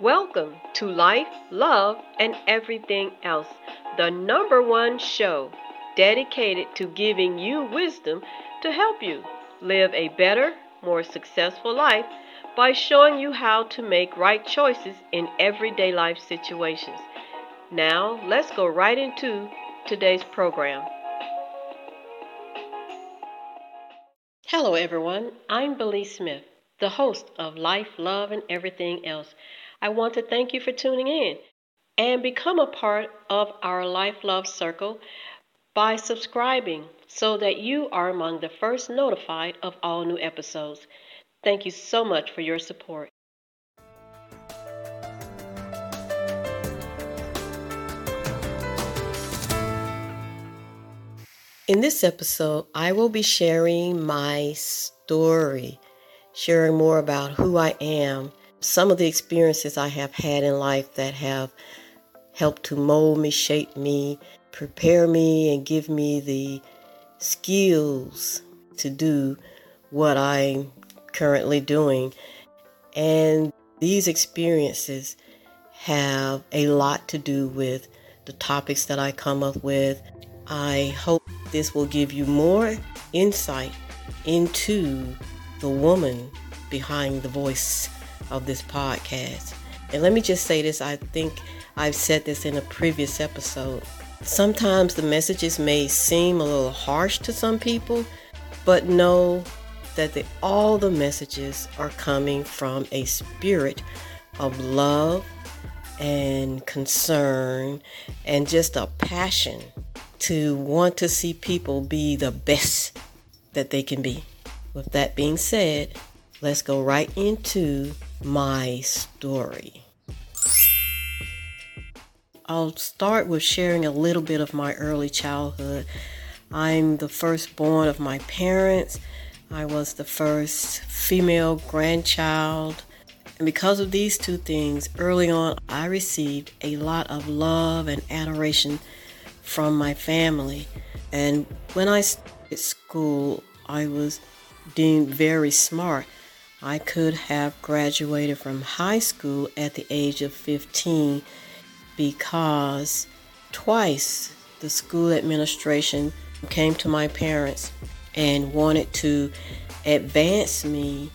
Welcome to Life, Love, and Everything Else, the number one show dedicated to giving you wisdom to help you live a better, more successful life by showing you how to make right choices in everyday life situations. Now, let's go right into today's program. Hello, everyone. I'm Belize Smith, the host of Life, Love, and Everything Else. I want to thank you for tuning in and become a part of our Life Love Circle by subscribing so that you are among the first notified of all new episodes. Thank you so much for your support. In this episode, I will be sharing my story, sharing more about who I am some of the experiences I have had in life that have helped to mold me, shape me, prepare me, and give me the skills to do what I'm currently doing. And these experiences have a lot to do with the topics that I come up with. I hope this will give you more insight into the woman behind the voice of this podcast. And let me just say this I think I've said this in a previous episode. Sometimes the messages may seem a little harsh to some people, but know that the, all the messages are coming from a spirit of love and concern and just a passion to want to see people be the best that they can be. With that being said, let's go right into my story. I'll start with sharing a little bit of my early childhood. I'm the firstborn of my parents. I was the first female grandchild. And because of these two things, early on, I received a lot of love and adoration from my family. And when I started school, I was deemed very smart. I could have graduated from high school at the age of 15 because twice the school administration came to my parents and wanted to advance me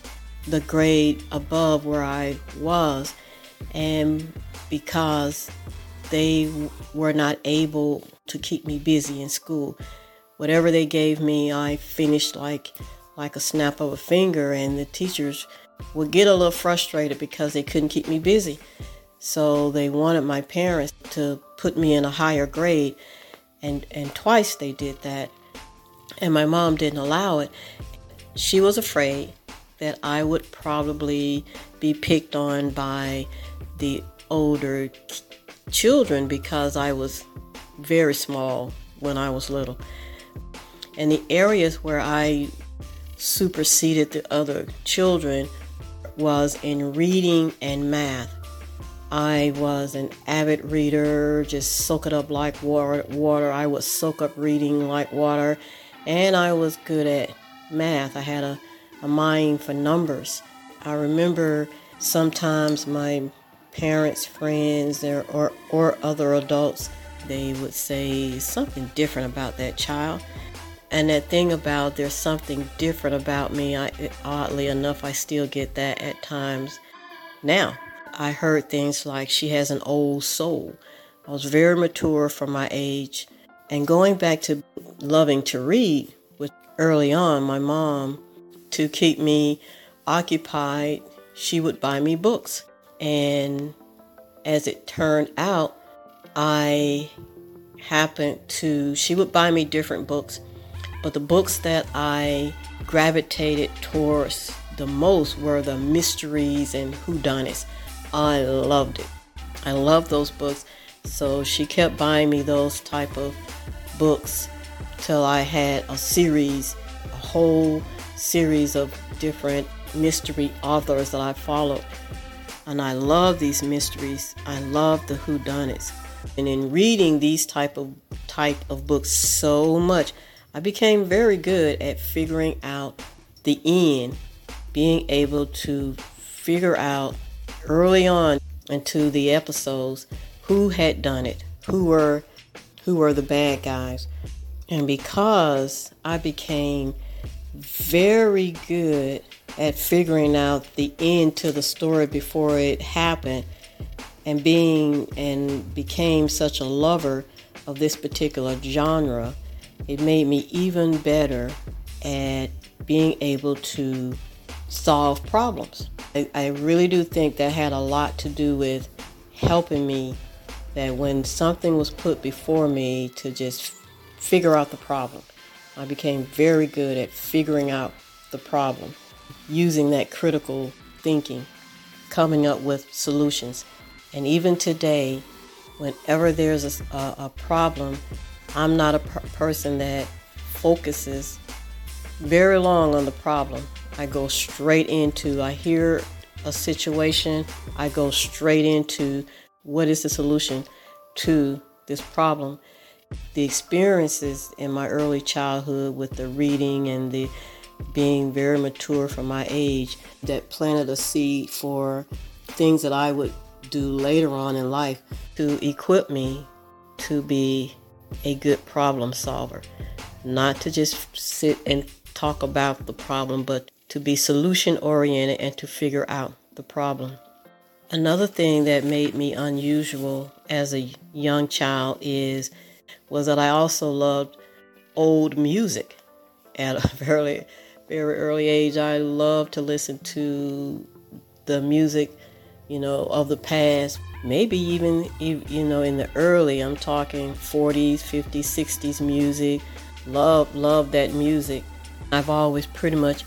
the grade above where I was. And because they were not able to keep me busy in school, whatever they gave me, I finished like like a snap of a finger, and the teachers would get a little frustrated because they couldn't keep me busy. So they wanted my parents to put me in a higher grade, and, and twice they did that. And my mom didn't allow it. She was afraid that I would probably be picked on by the older children because I was very small when I was little. And the areas where I superseded the other children was in reading and math. I was an avid reader, just soak it up like water. I would soak up reading like water, and I was good at math. I had a, a mind for numbers. I remember sometimes my parents, friends, or, or other adults, they would say something different about that child. And that thing about there's something different about me, I, oddly enough, I still get that at times now. I heard things like she has an old soul. I was very mature for my age. And going back to loving to read, with early on, my mom, to keep me occupied, she would buy me books. And as it turned out, I happened to, she would buy me different books but the books that I gravitated towards the most were the mysteries and whodunits. I loved it. I loved those books. So she kept buying me those type of books till I had a series, a whole series of different mystery authors that I followed. And I love these mysteries. I love the whodunits. And in reading these type of type of books so much, I became very good at figuring out the end, being able to figure out early on into the episodes who had done it, who were who were the bad guys. And because I became very good at figuring out the end to the story before it happened and being and became such a lover of this particular genre, it made me even better at being able to solve problems. I, I really do think that had a lot to do with helping me that when something was put before me to just figure out the problem. I became very good at figuring out the problem, using that critical thinking, coming up with solutions. And even today, whenever there's a, a, a problem, I'm not a per- person that focuses very long on the problem. I go straight into, I hear a situation, I go straight into what is the solution to this problem. The experiences in my early childhood with the reading and the being very mature for my age that planted a seed for things that I would do later on in life to equip me to be a good problem solver. Not to just sit and talk about the problem, but to be solution oriented and to figure out the problem. Another thing that made me unusual as a young child is was that I also loved old music. At a very very early age, I loved to listen to the music, you know, of the past. Maybe even you know in the early, I'm talking 40s, 50s, 60s music. Love love that music. I've always pretty much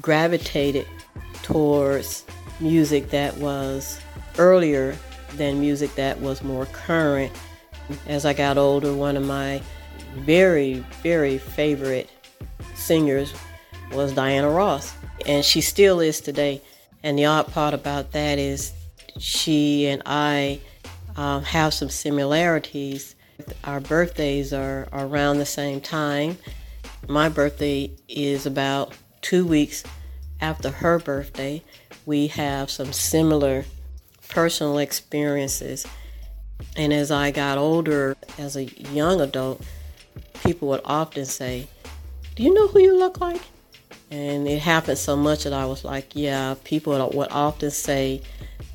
gravitated towards music that was earlier than music that was more current. As I got older, one of my very, very favorite singers was Diana Ross, and she still is today. And the odd part about that is she and I um, have some similarities. Our birthdays are, around the same time. My birthday is about two weeks after her birthday. We have some similar personal experiences. And as I got older, as a young adult, people would often say, Do you know who you look like? And it happened so much that I was like, Yeah, people would often say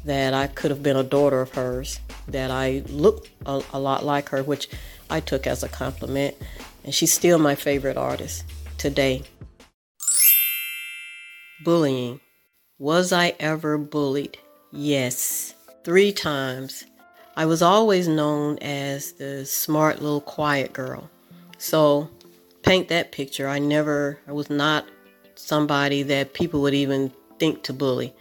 that I could have been a daughter of hers, that I look a, a lot like her, which I took as a compliment and she's still my favorite artist today. Bullying. Was I ever bullied? Yes, three times. I was always known as the smart little quiet girl. So, paint that picture. I never, I was not somebody that people would even think to bully.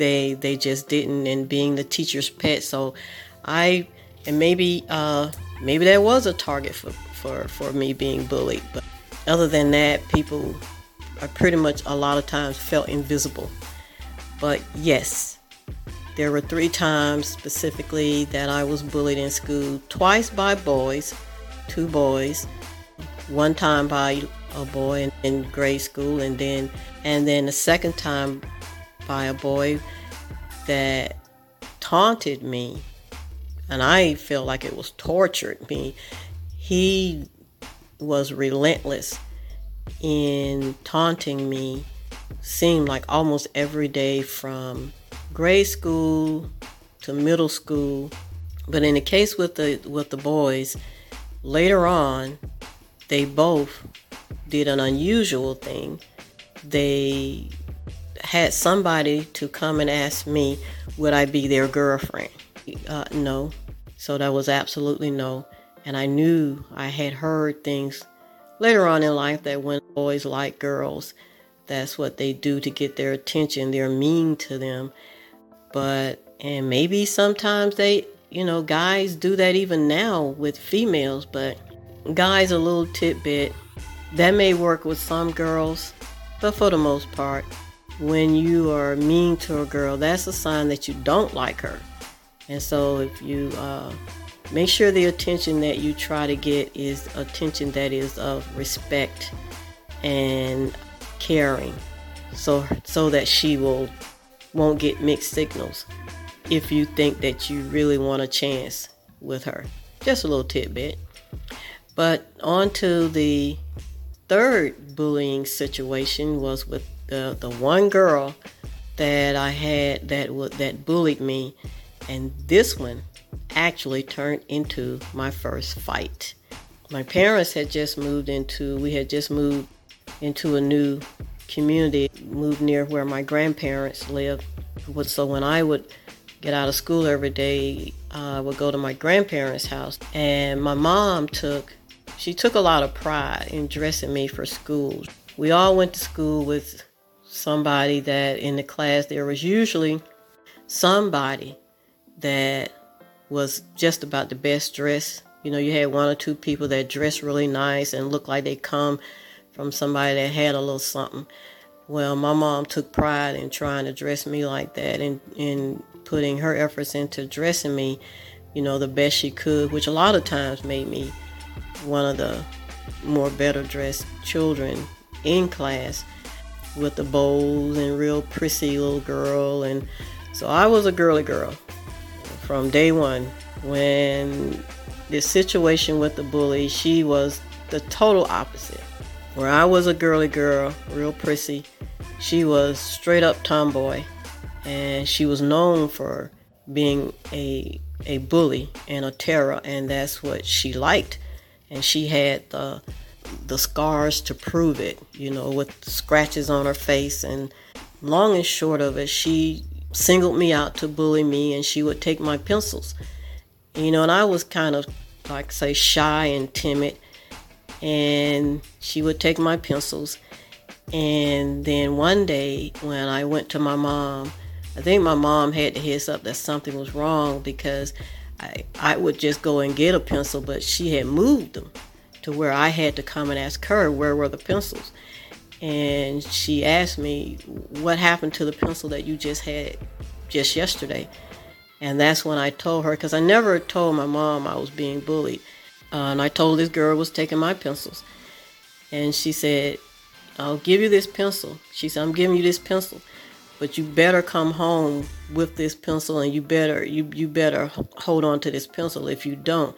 They they just didn't and being the teacher's pet. So I and maybe uh maybe that was a target for for, for me being bullied. But other than that, people are pretty much a lot of times felt invisible. But yes, there were three times specifically that I was bullied in school twice by boys, two boys, one time by a boy in, in grade school, and then and then the second time by a boy that taunted me and I feel like it was tortured me. He was relentless in taunting me seemed like almost every day from grade school to middle school. But in the case with the with the boys later on they both did an unusual thing. They had somebody to come and ask me would i be their girlfriend uh, no so that was absolutely no and I knew I had heard things later on in life that when boys like girls, that's what they do to get their attention. They're mean to them. But, and maybe sometimes they, you know, guys do that even now with females, but guys, a little tidbit that may work with some girls, but for the most part, when you are mean to a girl, that's a sign that you don't like her. And so if you, uh, Make sure the attention that you try to get is attention that is of respect and caring so so that she will won't get mixed signals. if you think that you really want a chance with her. Just a little tidbit. But on to the third bullying situation was with the, the one girl that I had that w- that bullied me, and this one actually turned into my first fight. My parents had just moved into we had just moved into a new community, moved near where my grandparents lived. So when I would get out of school every day, I would go to my grandparents' house, and my mom took she took a lot of pride in dressing me for school. We all went to school with somebody that in the class there was usually somebody that was just about the best dressed. You know, you had one or two people that dressed really nice and looked like they come from somebody that had a little something. Well, my mom took pride in trying to dress me like that and in putting her efforts into dressing me, you know, the best she could, which a lot of times made me one of the more better dressed children in class with the bows and real prissy little girl. And so I was a girly girl from day one. When the situation with the bully she was the total opposite. Where I was a girly girl real prissy she was straight up tomboy. And she was known for being a a bully and a terror and that's what she liked. And she had the the scars to prove it, you know, with scratches on her face. And long and short of it, she singled me out to bully me and she would take my pencils. You know, and I was kind of like say shy and timid. And she would take my pencils. And then one day when I went to my mom, I think my mom had to heads up that something was wrong because I, I would just go and get a pencil, but she had moved them to where I had to come and ask her where were the pencils. And she asked me, What happened to the pencil that you just had just yesterday? And that's when I told her, because I never told my mom I was being bullied. Uh, and I told this girl was taking my pencils. And she said, I'll give you this pencil. She said, I'm giving you this pencil, but you better come home with this pencil and you better you you better hold on to this pencil. If you don't,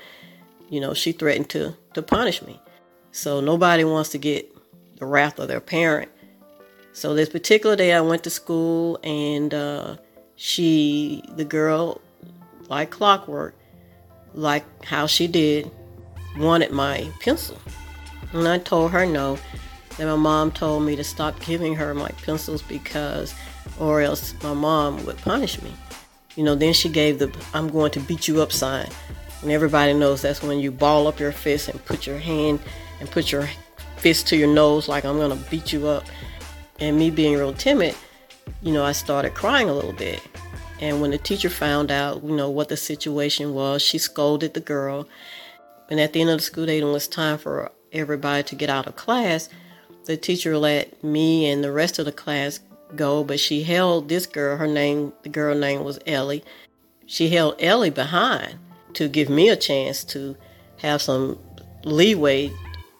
you know, she threatened to to punish me. So nobody wants to get the wrath of their parent. So this particular day, I went to school, and uh, she, the girl, like clockwork, like how she did, wanted my pencil. And I told her no. Then my mom told me to stop giving her my pencils because, or else my mom would punish me. You know, then she gave the I'm going to beat you up sign. And everybody knows that's when you ball up your fist and put your hand and put your fist to your nose like I'm gonna beat you up. And me being real timid, you know, I started crying a little bit. And when the teacher found out, you know, what the situation was, she scolded the girl. And at the end of the school day, when it was time for everybody to get out of class, the teacher let me and the rest of the class go, but she held this girl, her name, the girl name was Ellie. She held Ellie behind to give me a chance to have some leeway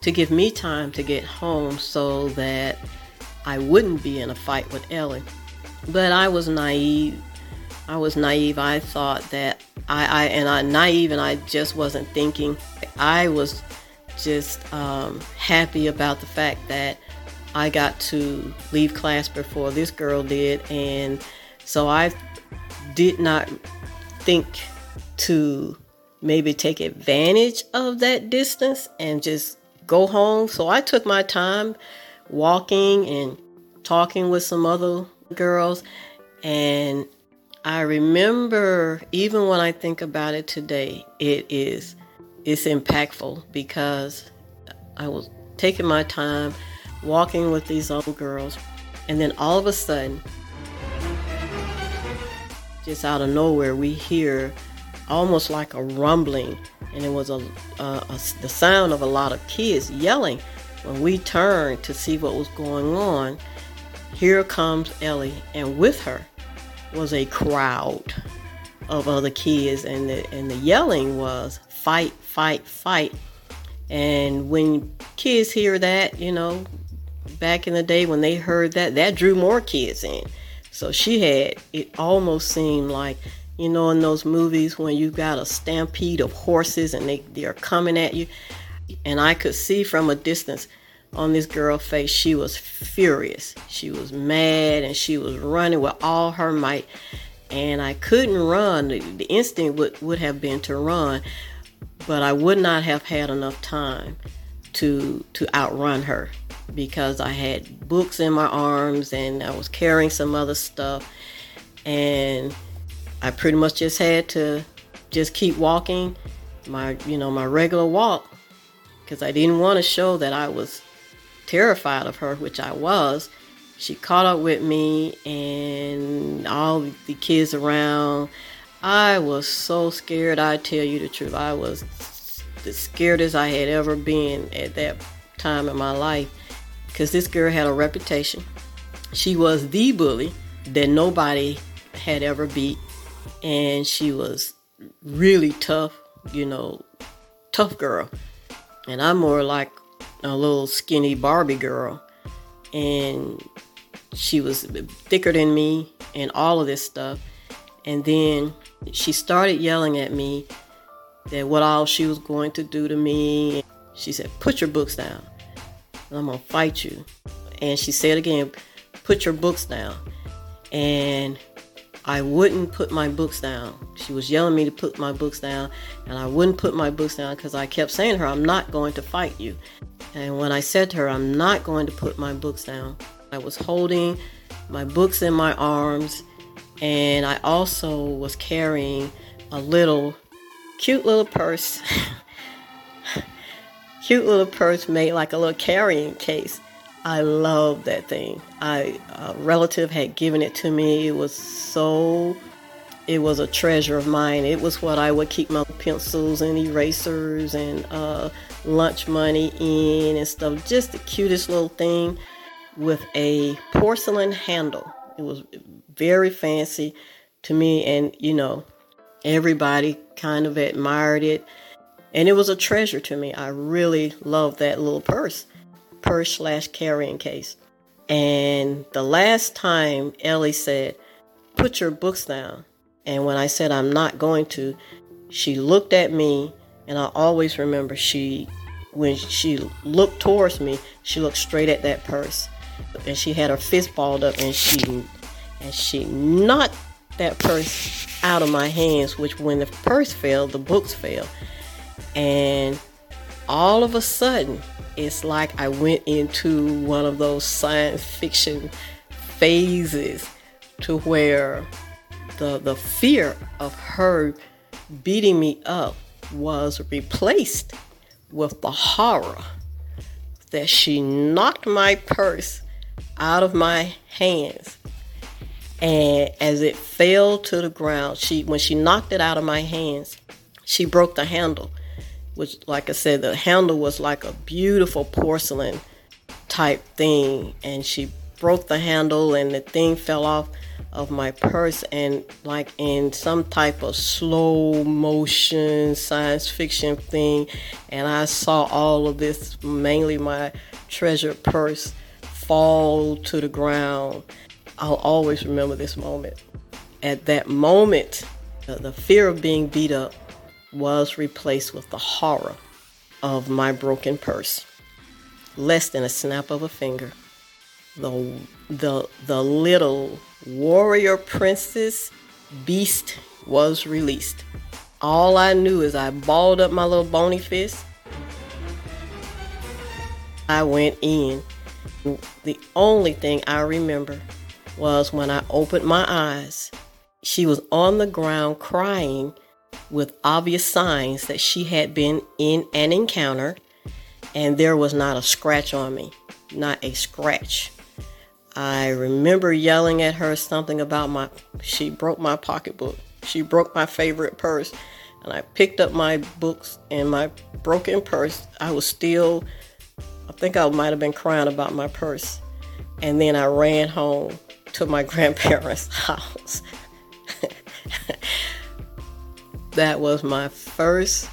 to give me time to get home so that I wouldn't be in a fight with Ellie. But I was naive. I was naive. I thought that I, I and I naive and I just wasn't thinking. I was just um, happy about the fact that I got to leave class before this girl did, and so I did not think to maybe take advantage of that distance and just go home. So I took my time walking and talking with some other girls. And I remember, even when I think about it today, it is it's impactful because I was taking my time walking with these other girls, and then all of a sudden, just out of nowhere, we hear almost like a rumbling, and it was a, a, a, the sound of a lot of kids yelling. When we turned to see what was going on, here comes Ellie, and with her was a crowd of other kids, and the, and the yelling was fight, fight, fight. And when kids hear that, you know, back in the day when they heard that, that drew more kids in. So she had, it almost seemed like You know, in those movies when you got a stampede of horses and they, they're coming at you. And I could see from a distance on this girl's face, she was furious. She was mad and she was running with all her might. And I couldn't run. The, the instinct would, would have been to run, but I would not have had enough time to to outrun her because I had books in my arms and I was carrying some other stuff and I pretty much just had to just keep walking my you know my regular walk because I didn't want to show that I was terrified of her which I was. She caught up with me and all the kids around. I was so scared I tell you the truth. I was the scaredest I had ever been at that time in my life because this girl had a reputation. She was the bully that nobody had ever beat, and she was really tough, you know, tough girl. And I'm more like a little skinny Barbie girl, and she was thicker than me, and all of this stuff. And then she started yelling at me that what all she was going to do to me. She said, Put your books down. I'm going to fight you. And she said again, Put your books down. And I wouldn't put my books down. She was yelling me to put my books down, and I wouldn't put my books down because I kept saying to her, I'm not going to fight you. And when I said to her, I'm not going to put my books down, I was holding my books in my arms, and I also was carrying a little cute little purse. cute little purse made like a little carrying case. I love that thing. I a relative had given it to me. It was so it was a treasure of mine. It was what I would keep my pencils and erasers and uh, lunch money in and stuff. Just the cutest little thing with a porcelain handle. It was very fancy to me, and you know, everybody kind of admired it. And it was a treasure to me. I really loved that little purse, purse slash carrying case. And the last time Ellie said, Put your books down. And when I said I'm not going to, she looked at me, and I always remember she, when she looked towards me, she looked straight at that purse. And she had her fist balled up and she and she knocked that purse out of my hands, which when the purse fell, the books fell. And all of a sudden, it's like I went into one of those science fiction phases to where the the fear of her beating me up was replaced with the horror that she knocked my purse out of my hands. And as it fell to the ground, she when she knocked it out of my hands, she broke the handle, which like I said, the handle was like a beautiful porcelain type thing, and she broke the handle and the thing fell off of my purse. And like in some type of slow motion science fiction thing. And I saw all of this mainly my treasure purse fall to the ground. I'll always remember this moment. At that moment, the fear of being beat up was replaced with the horror of my broken purse. Less than a snap of a finger, the, the, the little warrior princess beast was released. All I knew is I balled up my little bony fist. I went in. The only thing I remember was when I opened my eyes. She was on the ground crying with obvious signs that she had been in an encounter, and there was not a scratch on me. Not a scratch. I remember yelling at her something about my. She broke my pocketbook. She broke my favorite purse. And I picked up my books and my broken purse. I was still, I think I might have been crying about my purse. And then I ran home to my grandparents' house. That was my first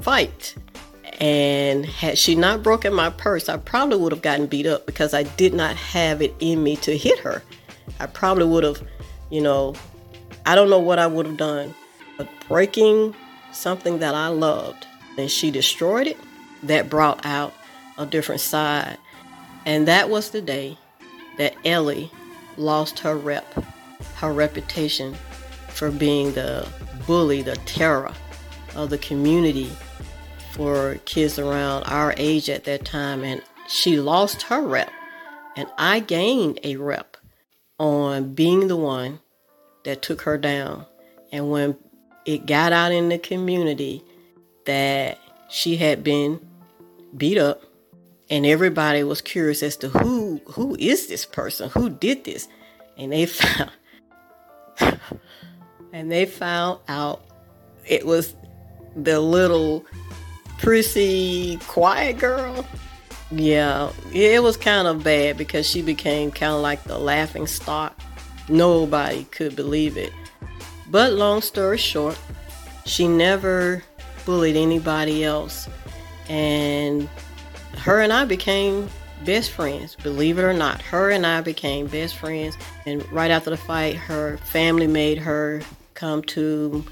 fight. And had she not broken my purse, I probably would have gotten beat up because I did not have it in me to hit her. I probably would have, you know, I don't know what I would have done, but breaking something that I loved and she destroyed it, that brought out a different side. And that was the day that Ellie lost her rep, her reputation for being the bully, the terror of the community for kids around our age at that time. And she lost her rep. And I gained a rep on being the one that took her down. And when it got out in the community that she had been beat up and everybody was curious as to who who is this person who did this and they found and they found out it was the little prissy quiet girl yeah it was kind of bad because she became kind of like the laughing stock nobody could believe it but long story short she never bullied anybody else and her and I became best friends. Believe it or not, her and I became best friends. And right after the fight, her family made her come to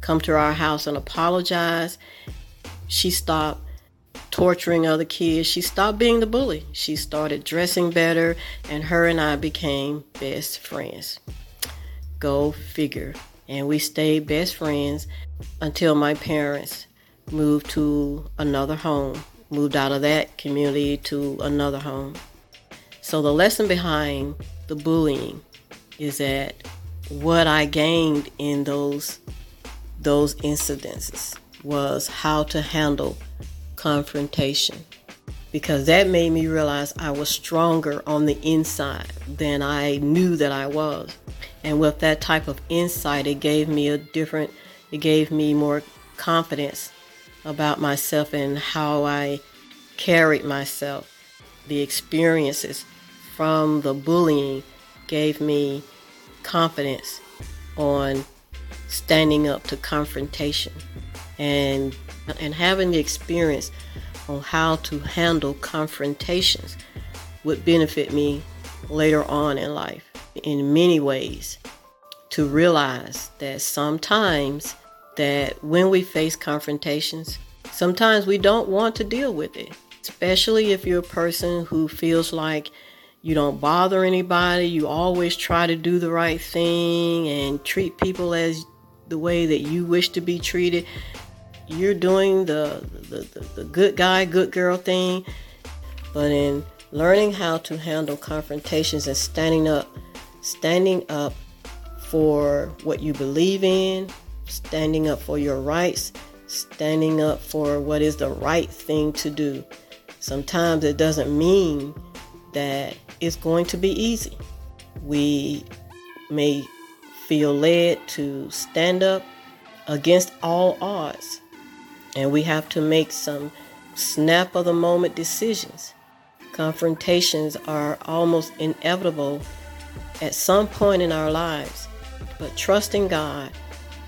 come to our house and apologize. She stopped torturing other kids. She stopped being the bully. She started dressing better, and her and I became best friends. Go figure. And we stayed best friends until my parents moved to another home moved out of that community to another home. So the lesson behind the bullying is that what I gained in those those incidences was how to handle confrontation because that made me realize I was stronger on the inside than I knew that I was. And with that type of insight, it gave me a different, it gave me more confidence about myself and how I carried myself. The experiences from the bullying gave me confidence on standing up to confrontation and and having the experience on how to handle confrontations would benefit me later on in life in many ways to realize that sometimes that when we face confrontations, sometimes we don't want to deal with it, especially if you're a person who feels like you don't bother anybody, you always try to do the right thing and treat people as the way that you wish to be treated. You're doing the, the, the, the good guy, good girl thing. But in learning how to handle confrontations and standing up, standing up for what you believe in, standing up for your rights, standing up for what is the right thing to do. Sometimes it doesn't mean that it's going to be easy. We may feel led to stand up against all odds, and we have to make some snap of the moment decisions. Confrontations are almost inevitable at some point in our lives, but trusting God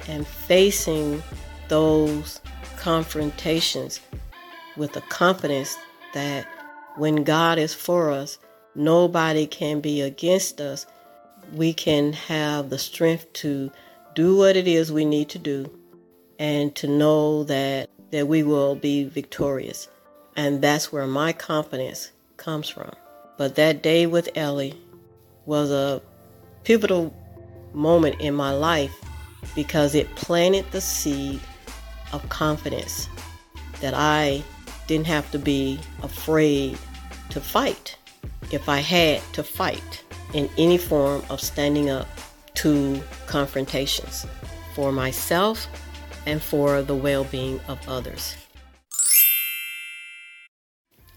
and facing those confrontations with the confidence that when God is for us, nobody can be against us. We can have the strength to do what it is we need to do and to know that that we will be victorious. And that's where my confidence comes from. But that day with Ellie was a pivotal moment in my life because it planted the seed of confidence that I didn't have to be afraid to fight if I had to fight in any form of standing up to confrontations for myself and for the well being of others.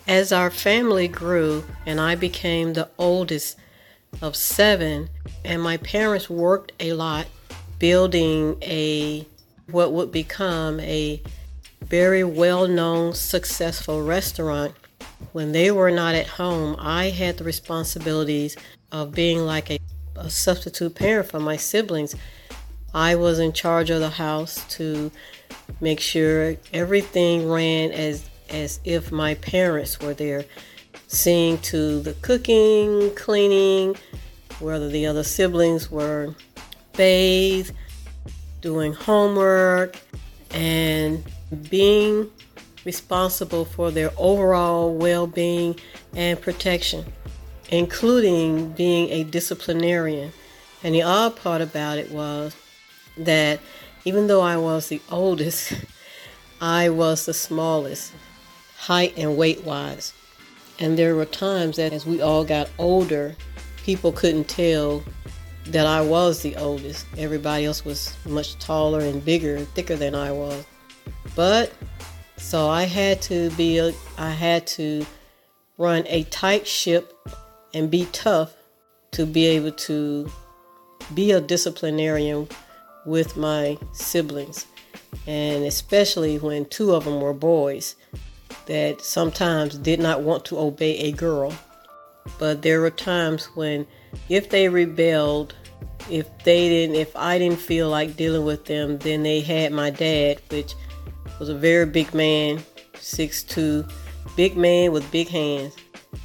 As our family grew and I became the oldest of seven, and my parents worked a lot building a what would become a very well-known successful restaurant when they were not at home i had the responsibilities of being like a, a substitute parent for my siblings. I was in charge of the house to make sure everything ran as as if my parents were there seeing to the cooking cleaning whether the other siblings were bathed, doing homework, and being responsible for their overall well being and protection, including being a disciplinarian. And the odd part about it was that even though I was the oldest, I was the smallest, height and weight wise. And there were times that as we all got older, people couldn't tell that I was the oldest. Everybody else was much taller and bigger and thicker than I was. But so I had to be a, I had to run a tight ship and be tough to be able to be a disciplinarian with my siblings. And especially when two of them were boys that sometimes did not want to obey a girl. But there were times when if they rebelled, if they didn't if I didn't feel like dealing with them, then they had my dad, which was a very big man, six two, big man with big hands,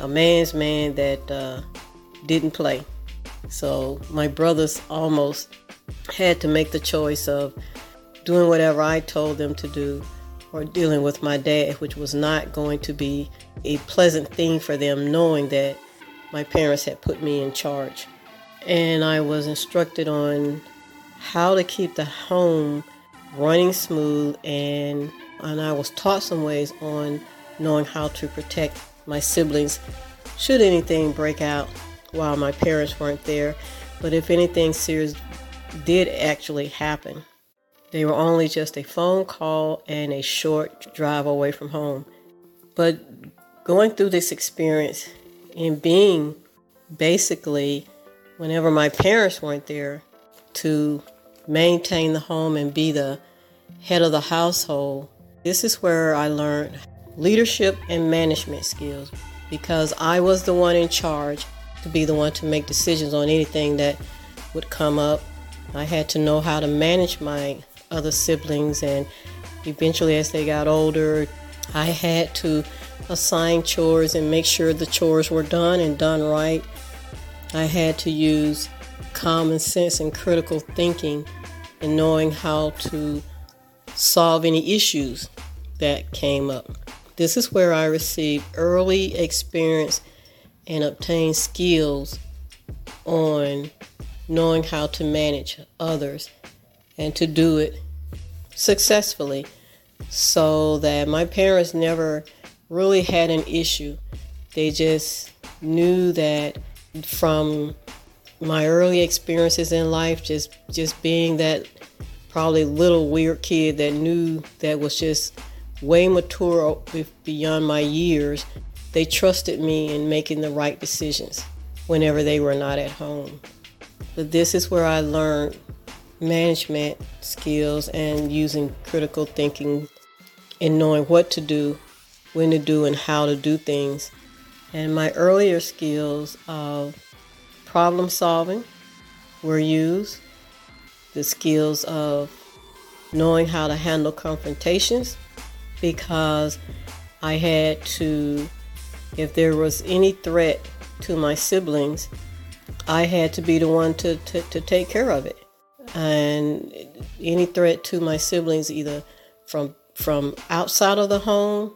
a man's man that uh, didn't play. So my brothers almost had to make the choice of doing whatever I told them to do or dealing with my dad, which was not going to be a pleasant thing for them, knowing that my parents had put me in charge. And I was instructed on how to keep the home running smooth and and I was taught some ways on knowing how to protect my siblings should anything break out while my parents weren't there. But if anything serious did actually happen, they were only just a phone call and a short drive away from home. But going through this experience and being basically, whenever my parents weren't there, to maintain the home and be the head of the household, this is where I learned leadership and management skills because I was the one in charge to be the one to make decisions on anything that would come up. I had to know how to manage my other siblings, and eventually, as they got older, I had to assign chores and make sure the chores were done and done right. I had to use common sense and critical thinking and knowing how to solve any issues that came up. This is where I received early experience and obtained skills on knowing how to manage others and to do it successfully so that my parents never really had an issue. They just knew that from my early experiences in life, just just being that probably little weird kid that knew that was just way mature beyond my years, they trusted me in making the right decisions whenever they were not at home. But this is where I learned management skills and using critical thinking and knowing what to do, when to do, and how to do things. And my earlier skills of problem solving were used, the skills of knowing how to handle confrontations because I had to, if there was any threat to my siblings, I had to be the one to, to, to take care of it. And any threat to my siblings, either from from outside of the home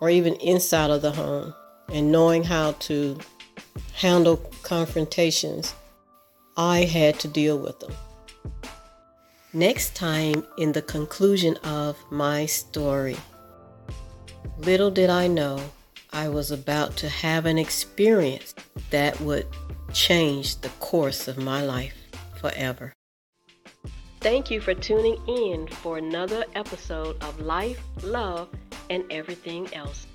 or even inside of the home, and knowing how to handle confrontations, I had to deal with them. Next time, in the conclusion of my story. Little did I know I was about to have an experience that would change the course of my life forever. Thank you for tuning in for another episode of Life, Love, and Everything Else.